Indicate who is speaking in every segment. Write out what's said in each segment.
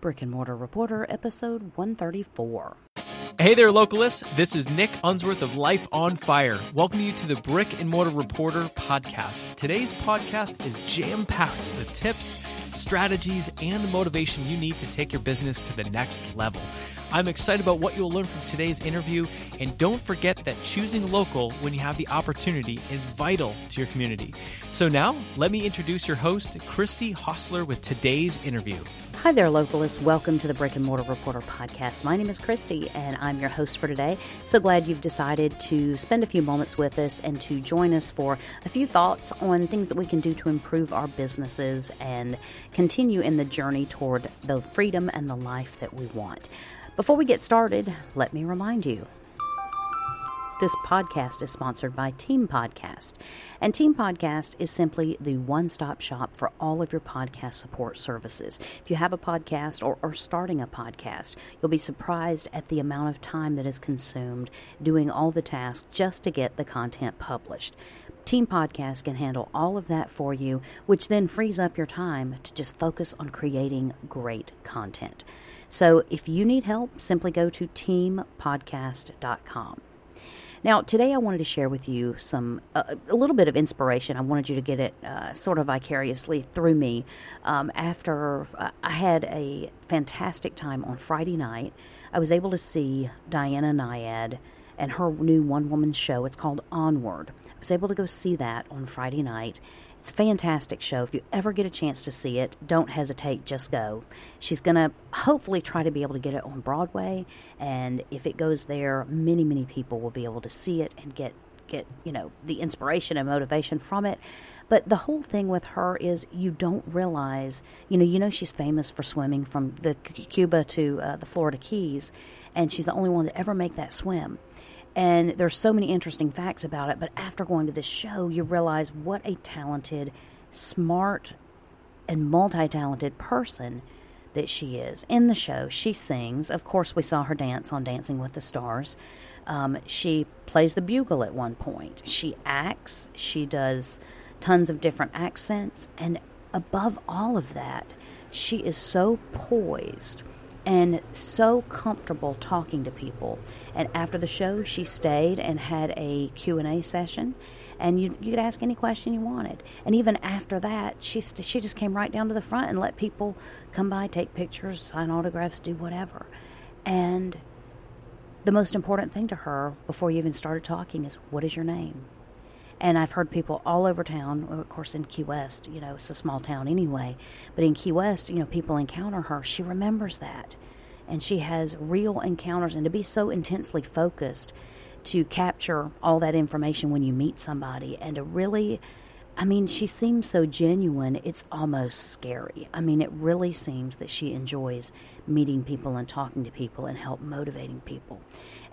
Speaker 1: Brick and Mortar Reporter, episode 134.
Speaker 2: Hey there, localists. This is Nick Unsworth of Life on Fire. Welcome you to the Brick and Mortar Reporter podcast. Today's podcast is jam packed with tips, strategies, and the motivation you need to take your business to the next level. I'm excited about what you'll learn from today's interview, and don't forget that choosing local when you have the opportunity is vital to your community. So now, let me introduce your host, Christy Hostler, with today's interview.
Speaker 1: Hi there, localists. Welcome to the Brick and Mortar Reporter podcast. My name is Christy, and I'm your host for today. So glad you've decided to spend a few moments with us and to join us for a few thoughts on things that we can do to improve our businesses and continue in the journey toward the freedom and the life that we want. Before we get started, let me remind you this podcast is sponsored by Team Podcast. And Team Podcast is simply the one stop shop for all of your podcast support services. If you have a podcast or are starting a podcast, you'll be surprised at the amount of time that is consumed doing all the tasks just to get the content published. Team Podcast can handle all of that for you, which then frees up your time to just focus on creating great content. So if you need help, simply go to teampodcast.com. Now, today I wanted to share with you some uh, a little bit of inspiration. I wanted you to get it uh, sort of vicariously through me. Um, after uh, I had a fantastic time on Friday night, I was able to see Diana Nyad and her new one woman show. It's called Onward. I was able to go see that on Friday night, it's a fantastic show. If you ever get a chance to see it, don't hesitate, just go. She's going to hopefully try to be able to get it on Broadway, and if it goes there, many, many people will be able to see it and get get, you know, the inspiration and motivation from it. But the whole thing with her is you don't realize, you know, you know she's famous for swimming from the Cuba to uh, the Florida Keys, and she's the only one to ever make that swim. And there's so many interesting facts about it. But after going to this show, you realize what a talented, smart, and multi talented person that she is. In the show, she sings. Of course, we saw her dance on Dancing with the Stars. Um, she plays the bugle at one point. She acts. She does tons of different accents. And above all of that, she is so poised and so comfortable talking to people. And after the show, she stayed and had a Q&A session and you, you could ask any question you wanted. And even after that, she, she just came right down to the front and let people come by, take pictures, sign autographs, do whatever. And the most important thing to her before you even started talking is, What is your name? And I've heard people all over town, of course, in Key West, you know, it's a small town anyway, but in Key West, you know, people encounter her. She remembers that. And she has real encounters. And to be so intensely focused to capture all that information when you meet somebody and to really I mean, she seems so genuine, it's almost scary. I mean, it really seems that she enjoys meeting people and talking to people and help motivating people.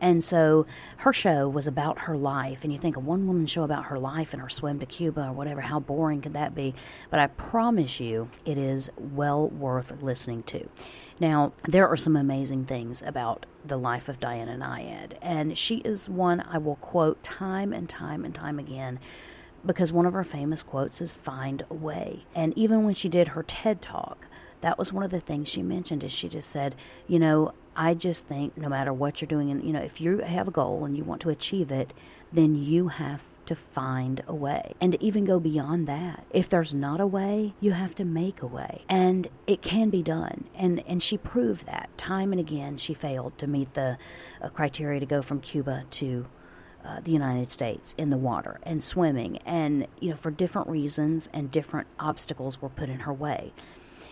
Speaker 1: And so her show was about her life. And you think a one woman show about her life and her swim to Cuba or whatever, how boring could that be? But I promise you, it is well worth listening to. Now, there are some amazing things about the life of Diana Nyad, and she is one I will quote time and time and time again because one of her famous quotes is find a way. And even when she did her TED talk, that was one of the things she mentioned is she just said, you know, I just think no matter what you're doing and you know, if you have a goal and you want to achieve it, then you have to find a way. And to even go beyond that, if there's not a way, you have to make a way. And it can be done. And and she proved that time and again she failed to meet the uh, criteria to go from Cuba to uh, the United States in the water and swimming, and you know for different reasons and different obstacles were put in her way.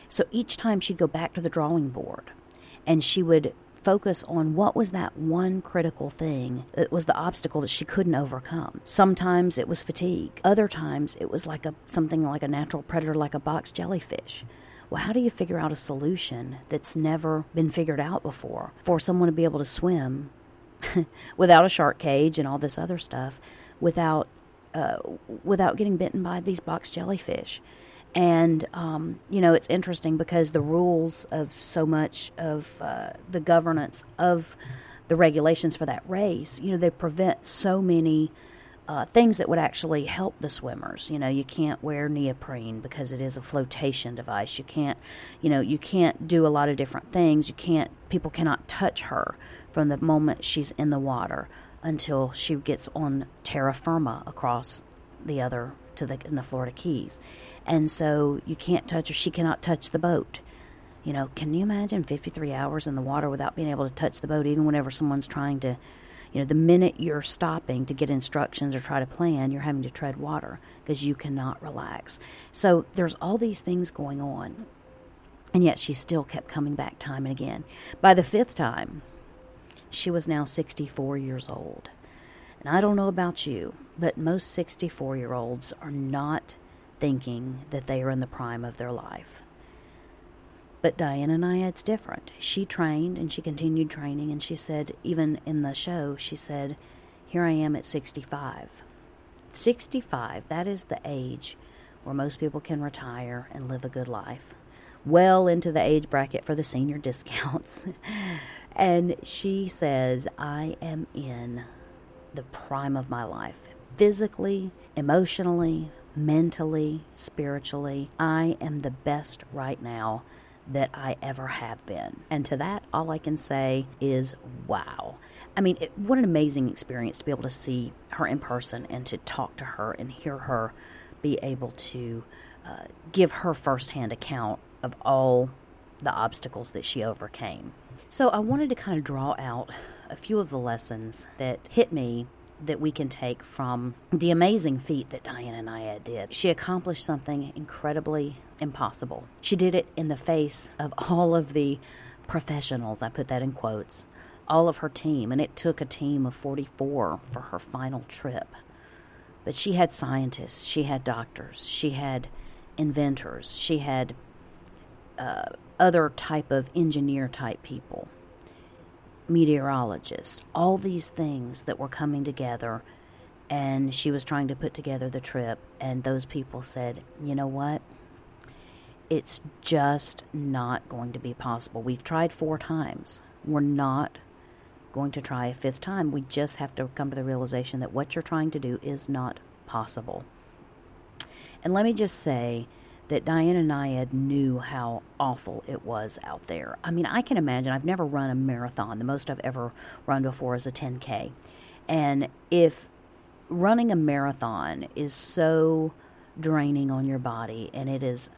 Speaker 1: So each time she'd go back to the drawing board, and she would focus on what was that one critical thing that was the obstacle that she couldn't overcome. Sometimes it was fatigue. Other times it was like a something like a natural predator like a box jellyfish. Well, how do you figure out a solution that's never been figured out before for someone to be able to swim without a shark cage and all this other stuff, without uh, without getting bitten by these box jellyfish. And um, you know, it's interesting because the rules of so much of uh, the governance of the regulations for that race, you know, they prevent so many uh, things that would actually help the swimmers. You know, you can't wear neoprene because it is a flotation device. You can't, you know, you can't do a lot of different things. You can't, people cannot touch her from the moment she's in the water until she gets on terra firma across the other to the in the Florida Keys. And so you can't touch her. She cannot touch the boat. You know, can you imagine 53 hours in the water without being able to touch the boat, even whenever someone's trying to, you know, the minute you're stopping to get instructions or try to plan, you're having to tread water because you cannot relax. So there's all these things going on. And yet she still kept coming back time and again. By the fifth time, she was now 64 years old. And I don't know about you, but most 64 year olds are not thinking that they are in the prime of their life. But Diana Nyad's different. She trained and she continued training, and she said, even in the show, she said, Here I am at 65. 65, that is the age where most people can retire and live a good life. Well into the age bracket for the senior discounts. and she says, I am in the prime of my life physically, emotionally, mentally, spiritually. I am the best right now that I ever have been. And to that, all I can say is wow. I mean, it, what an amazing experience to be able to see her in person and to talk to her and hear her be able to uh, give her firsthand account of all the obstacles that she overcame. So I wanted to kind of draw out a few of the lessons that hit me that we can take from the amazing feat that Diana Nyad did. She accomplished something incredibly impossible. She did it in the face of all of the professionals, I put that in quotes, all of her team, and it took a team of 44 for her final trip. But she had scientists, she had doctors, she had inventors, she had uh, other type of engineer type people meteorologists, all these things that were coming together. And she was trying to put together the trip, and those people said, you know what? It's just not going to be possible. We've tried four times. We're not going to try a fifth time. We just have to come to the realization that what you're trying to do is not possible. And let me just say, that Diana Nyad knew how awful it was out there. I mean, I can imagine. I've never run a marathon. The most I've ever run before is a 10K. And if running a marathon is so draining on your body and it is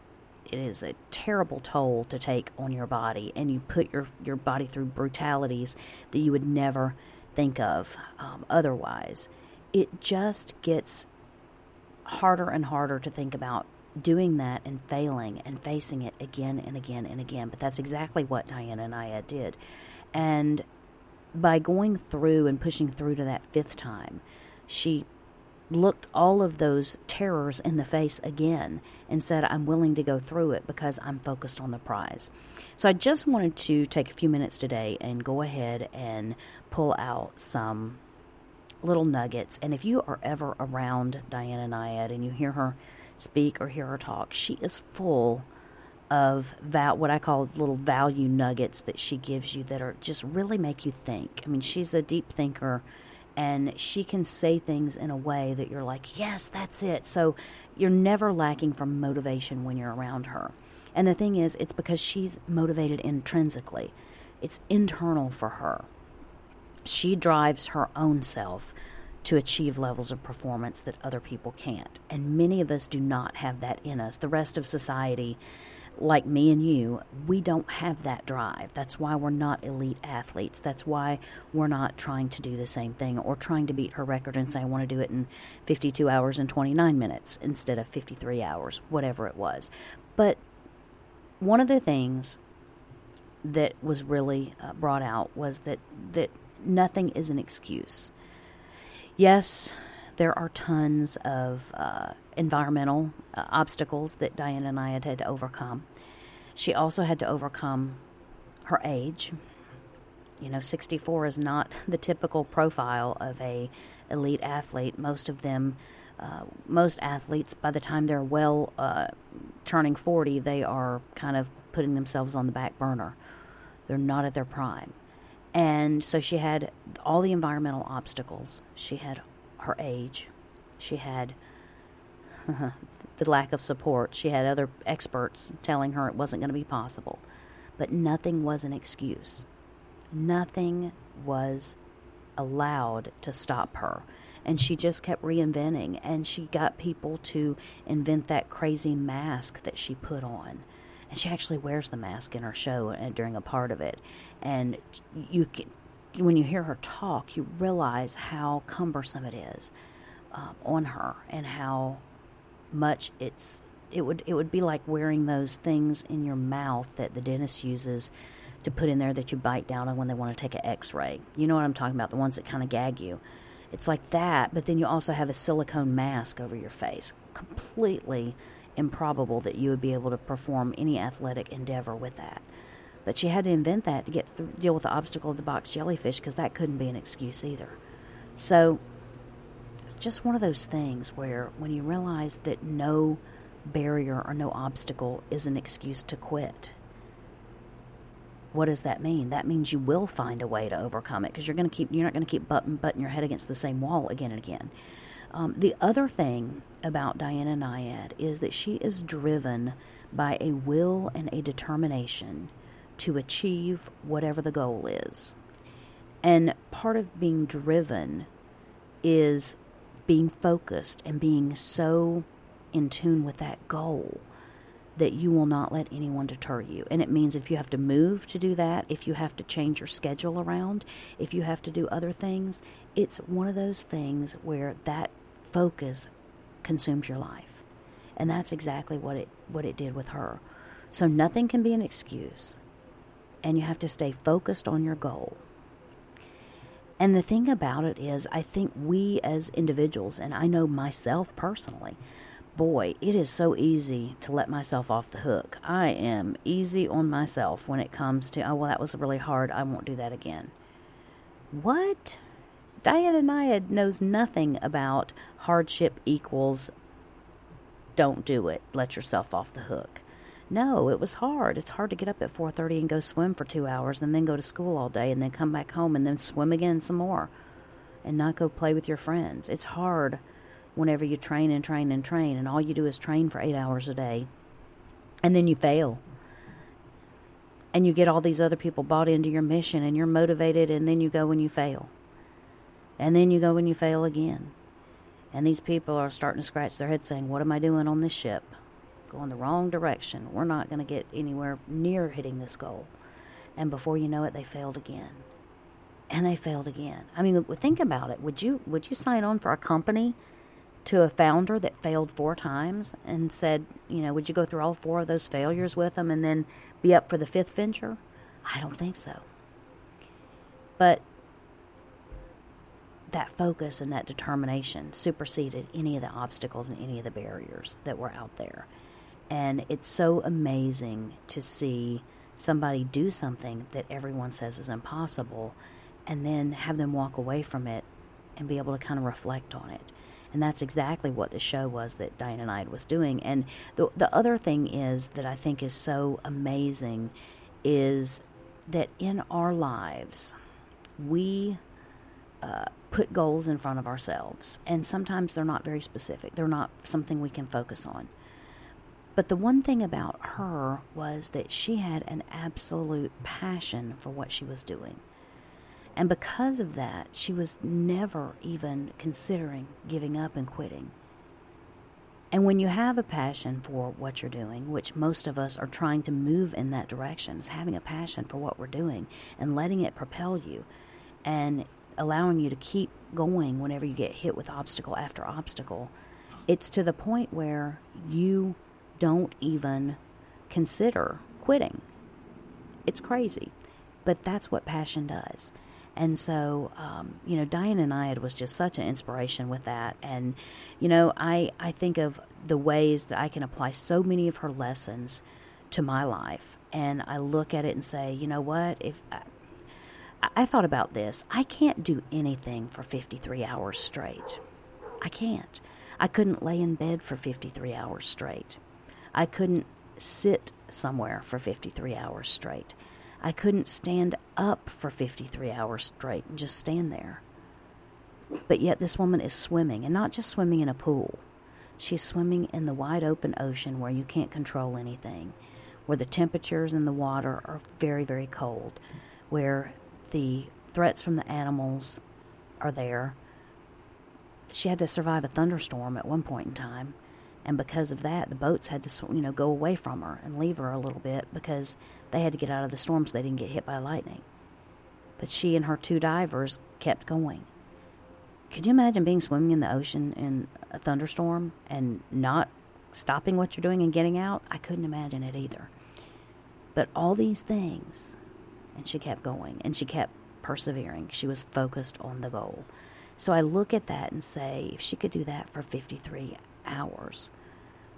Speaker 1: it is a terrible toll to take on your body and you put your your body through brutalities that you would never think of um, otherwise it just gets harder and harder to think about doing that and failing and facing it again and again and again. But that's exactly what Diana Nyad did. And by going through and pushing through to that fifth time, she looked all of those terrors in the face again and said, I'm willing to go through it because I'm focused on the prize. So I just wanted to take a few minutes today and go ahead and pull out some little nuggets. And if you are ever around Diana Nyad and you hear her speak or hear her talk. She is full of val- what I call little value nuggets that she gives you that are just really make you think. I mean, she's a deep thinker and she can say things in a way that you're like, yes, that's it. So you're never lacking from motivation when you're around her. And the thing is, it's because she's motivated intrinsically, it's internal for her. She drives her own self to achieve levels of performance that other people can't. And many of us do not have that in us. The rest of society, like me and you, we don't have that drive. That's why we're not elite athletes. That's why we're not trying to do the same thing or trying to beat her record and say, I want to do it in 52 hours and 29 minutes instead of 53 hours, whatever it was. But one of the things that was really uh, brought out was that, that nothing is an excuse yes, there are tons of uh, environmental uh, obstacles that Diana Nyad had had to overcome. She also had to overcome her age. You know, 64 is not the typical profile of a elite athlete. Most of them, uh, most athletes, by the time they're well uh, turning 40, they are kind of putting themselves on the back burner. They're not at their prime. And so she had all the environmental obstacles. She had her age. She had the lack of support. She had other experts telling her it wasn't going to be possible. But nothing was an excuse. Nothing was allowed to stop her. And she just kept reinventing. And she got people to invent that crazy mask that she put on. And she actually wears the mask in her show uh, during a part of it. And you can, when you hear her talk, you realize how cumbersome it is uh, on her and how much it's it would it would be like wearing those things in your mouth that the dentist uses to put in there that you bite down on when they want to take an x-ray. You know what I'm talking about, the ones that kind of gag you. It's like that, but then you also have a silicone mask over your face. Completely improbable that you would be able to perform any athletic endeavor with that. But she had to invent that to get th- deal with the obstacle of the box jellyfish because that couldn't be an excuse either. So it's just one of those things where when you realize that no barrier or no obstacle is an excuse to quit. What does that mean? That means you will find a way to overcome it because you're going to keep you're not going to keep button, butting your head against the same wall again and again. Um, the other thing about Diana Nyad is that she is driven by a will and a determination to achieve whatever the goal is. And part of being driven is being focused and being so in tune with that goal that you will not let anyone deter you. And it means if you have to move to do that, if you have to change your schedule around, if you have to do other things, it's one of those things where that focus consumes your life. And that's exactly what it what it did with her. So nothing can be an excuse. And you have to stay focused on your goal. And the thing about it is, I think we as individuals, and I know myself personally, boy, it is so easy to let myself off the hook. I am easy on myself when it comes to, oh, well, that was really hard. I won't do that again. What? Diana Nyad knows nothing about hardship equals don't do it. Let yourself off the hook. No, it was hard. It's hard to get up at 4:30 and go swim for 2 hours and then go to school all day and then come back home and then swim again some more and not go play with your friends. It's hard whenever you train and train and train and all you do is train for 8 hours a day and then you fail. And you get all these other people bought into your mission and you're motivated and then you go and you fail. And then you go and you fail again. And these people are starting to scratch their heads saying, What am I doing on this ship? going the wrong direction. We're not going to get anywhere near hitting this goal. And before you know it, they failed again. And they failed again. I mean, think about it. Would you would you sign on for a company to a founder that failed four times and said, you know, would you go through all four of those failures with them and then be up for the fifth venture? I don't think so. But that focus and that determination superseded any of the obstacles and any of the barriers that were out there. And it's so amazing to see somebody do something that everyone says is impossible and then have them walk away from it and be able to kind of reflect on it. And that's exactly what the show was that Diana Nyad was doing. And the, the other thing is that I think is so amazing is that in our lives, we put goals in front of ourselves. And sometimes they're not very specific, they're not something we can focus on. But the one thing about her was that she had an absolute passion for what she was doing. And because of that, she was never even considering giving up and quitting. And when you have a passion for what you're doing, which most of us are trying to move in that direction, is having a passion for what we're doing and letting it propel you and allowing you to keep going whenever you get hit with obstacle after obstacle, it's to the point where you don't even consider quitting. It's crazy, but that's what passion does. And so, um, you know, Diane Diana Nyad was just such an inspiration with that. And, you know, I, I think of the ways that I can apply so many of her lessons to my life. And I look at it and say, you know what? If I, thought about this, I can't do anything for 53 hours straight. I can't. I couldn't lay in bed for 53 hours straight. I couldn't sit somewhere for 53 hours straight. I couldn't stand up for 53 hours straight and just stand there. But yet, this woman is swimming, and not just swimming in a pool. She's swimming in the wide open ocean where you can't control anything, where the temperatures in the water are very, very cold, where the threats from the animals are there. She had to survive a thunderstorm at one point in time, and because of that, the boats had to, you know, go away from her and leave her a little bit because they had to get out of the storm so they didn't get hit by lightning. But she and her two divers kept going. Could you imagine being swimming in the ocean in a thunderstorm and not stopping what you're doing and getting out? I couldn't imagine it either. But all these things, and she kept going and she kept persevering. She was focused on the goal. So I look at that and say, if she could do that for 53 hours,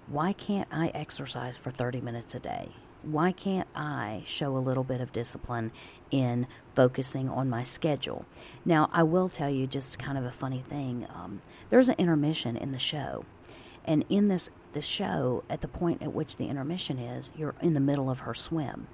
Speaker 1: why can't I exercise for 30 minutes a day? Why can't I show a little bit of discipline in focusing on my schedule? Now, I will tell you just kind of a funny thing. Um, there's an intermission in the show. And in this, this show, at the point at which the intermission is, you're in the middle of her swim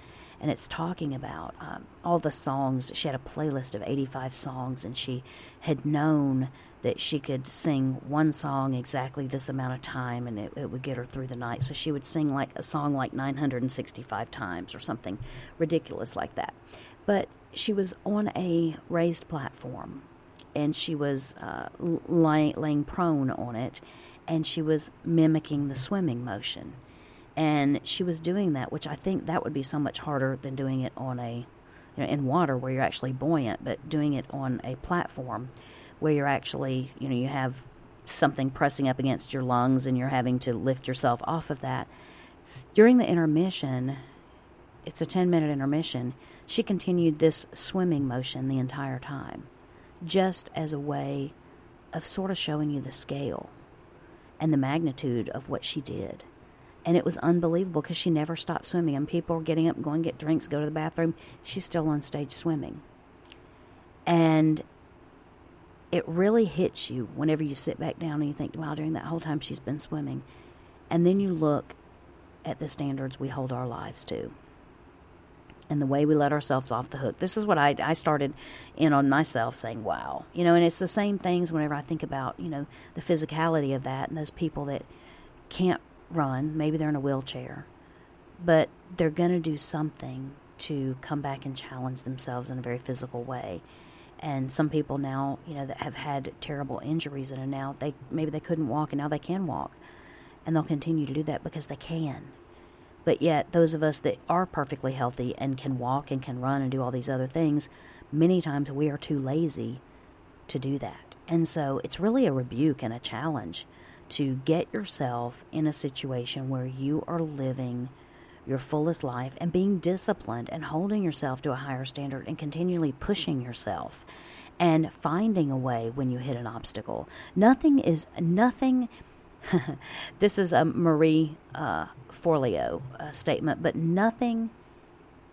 Speaker 1: and it's talking about um, all the songs. She had a playlist of 85 songs, and she had known that she could sing one song exactly this amount of time and it, it, would get her through the night. So she would sing like a song like 965 times or something ridiculous like that. But she was on a raised platform and she was uh, lying, laying prone on it and she was mimicking the swimming motion. And she was doing that, which I think that would be so much harder than doing it on a, you know, in water where you're actually buoyant, but doing it on a platform where you're actually, you know, you have something pressing up against your lungs and you're having to lift yourself off of that. During the intermission, it's a 10 minute intermission, she continued this swimming motion the entire time, just as a way of sort of showing you the scale and the magnitude of what she did. And it was unbelievable because she never stopped swimming. And people were getting up, going get drinks, go to the bathroom. She's still on stage swimming. And it really hits you whenever you sit back down and you think, wow, during that whole time she's been swimming. And then you look at the standards we hold our lives to and the way we let ourselves off the hook. This is what I, I started in on myself saying, wow. You know, and it's the same things whenever I think about, you know, the physicality of that and those people that can't run, maybe they're in a wheelchair, but they're going to do something to come back and challenge themselves in a very physical way. And some people now you know that have had terrible injuries and are now they maybe they couldn't walk and now they can walk. And they'll continue to do that because they can. But yet those of us that are perfectly healthy and can walk and can run and do all these other things many times we are too lazy to do that. And so it's really a rebuke and a challenge to get yourself in a situation where you are living your fullest life and being disciplined and holding yourself to a higher standard and continually pushing yourself and finding a way when you hit an obstacle. Nothing is nothing. this is a Marie uh, Forleo uh, statement, but nothing,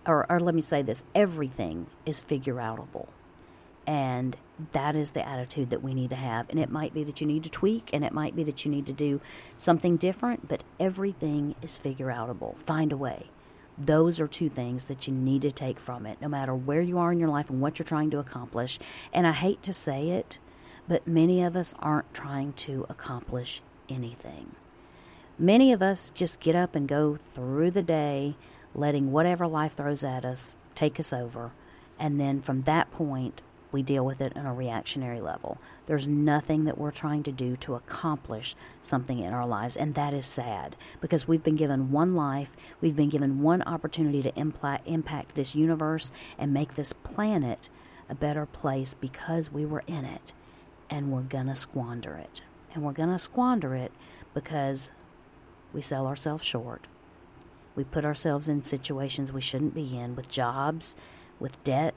Speaker 1: or, or let me say this: everything is figure outable. And that is the attitude that we need to have. And it might be that you need to tweak, and it might be that you need to do something different, but everything is figure outable. Find a way. Those are two things that you need to take from it, no matter where you are in your life and what you're trying to accomplish. And I hate to say it, but many of us aren't trying to accomplish anything. Many of us just get up and go through the day, letting whatever life throws at us take us over. And then from that point, we deal with it on a reactionary level. There's nothing that we're trying to do to accomplish something in our lives, and that is sad because we've been given one life, we've been given one opportunity to impla- impact this universe and make this planet a better place because we were in it, and we're gonna squander it. And we're gonna squander it because we sell ourselves short. We put ourselves in situations we shouldn't be in with jobs, with debt,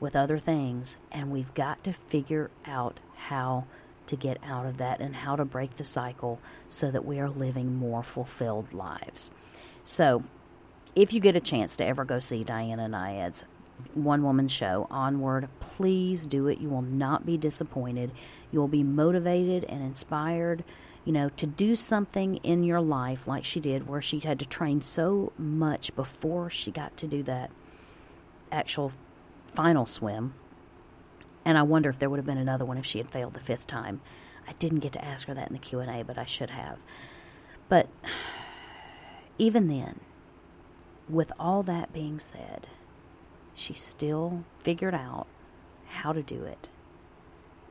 Speaker 1: with other things, and we've got to figure out how to get out of that and how to break the cycle so that we are living more fulfilled lives. So, if you get a chance to ever go see Diana Nyad's one woman show, Onward, please do it. You will not be disappointed. You will be motivated and inspired, you know, to do something in your life like she did, where she had to train so much before she got to do that actual final swim And I wonder if there would have been another one if she had failed the fifth time. I didn't get to ask her that in the Q&A, but I should have. But even then, with all that being said, she still figured out how to do it.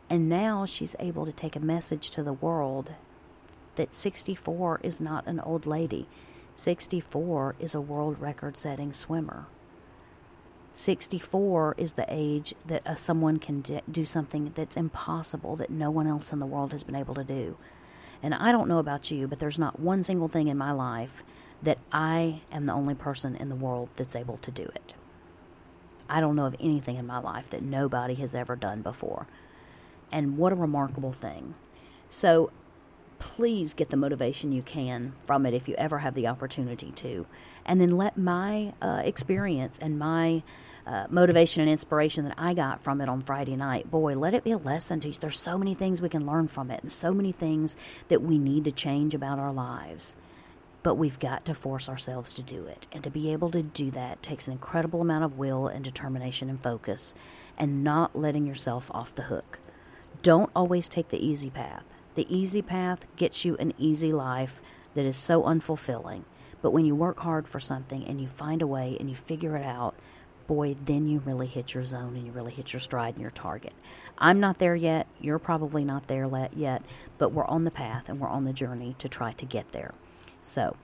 Speaker 1: And now she's able to take a message to the world that 64 is not an old lady. 64 is a world record setting swimmer. 64 is the age that uh, someone can do something that's impossible that no one else in the world has been able to do. And I don't know about you, but there's not one single thing in my life that I am the only person in the world that's able to do it. I don't know of anything in my life that nobody has ever done before. And what a remarkable thing. So please get the motivation you can from it if you ever have the opportunity to. And then let my uh, experience and my uh, motivation and inspiration that I got from it on Friday night, boy, let it be a lesson to you. There's so many things we can learn from it and so many things that we need to change about our lives. But we've got to force ourselves to do it. And to be able to do that takes an incredible amount of will and determination and focus and not letting yourself off the hook. Don't always take the easy path. The easy path gets you an easy life that is so unfulfilling. But when you work hard for something and you find a way and you figure it out, boy, then you really hit your zone and you really hit your stride and your target. I'm not there yet. You're probably not there yet, but we're on the path and we're on the journey to try to get there. So,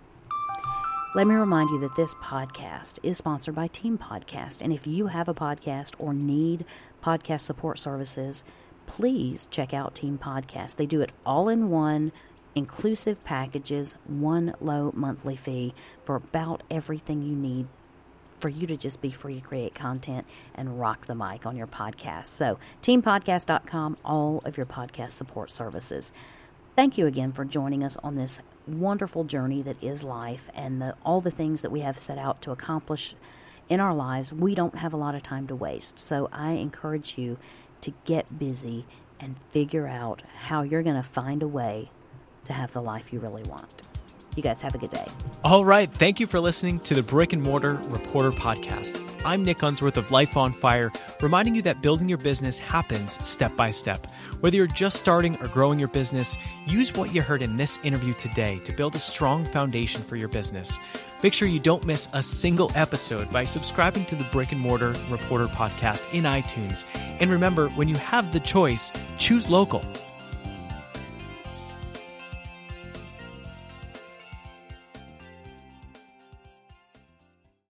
Speaker 1: let me remind you that this podcast is sponsored by Team Podcast. And if you have a podcast or need podcast support services, please check out Team Podcast. They do it all in one, inclusive packages, one low monthly fee for about everything you need for you to just be free to create content and rock the mic on your podcast. So, teampodcast.com, all of your podcast support services. Thank you again for joining us on this wonderful journey that is life and the, all the things that we have set out to accomplish in our lives. We don't have a lot of time to waste. So, I encourage you to get busy and figure out how you're going to find a way to have the life you really want. You guys have a good day.
Speaker 2: All right. Thank you for listening to the Brick and Mortar Reporter Podcast. I'm Nick Unsworth of Life on Fire, reminding you that building your business happens step by step. Whether you're just starting or growing your business, use what you heard in this interview today to build a strong foundation for your business. Make sure you don't miss a single episode by subscribing to the Brick and Mortar Reporter Podcast in iTunes. And remember, when you have the choice, choose local.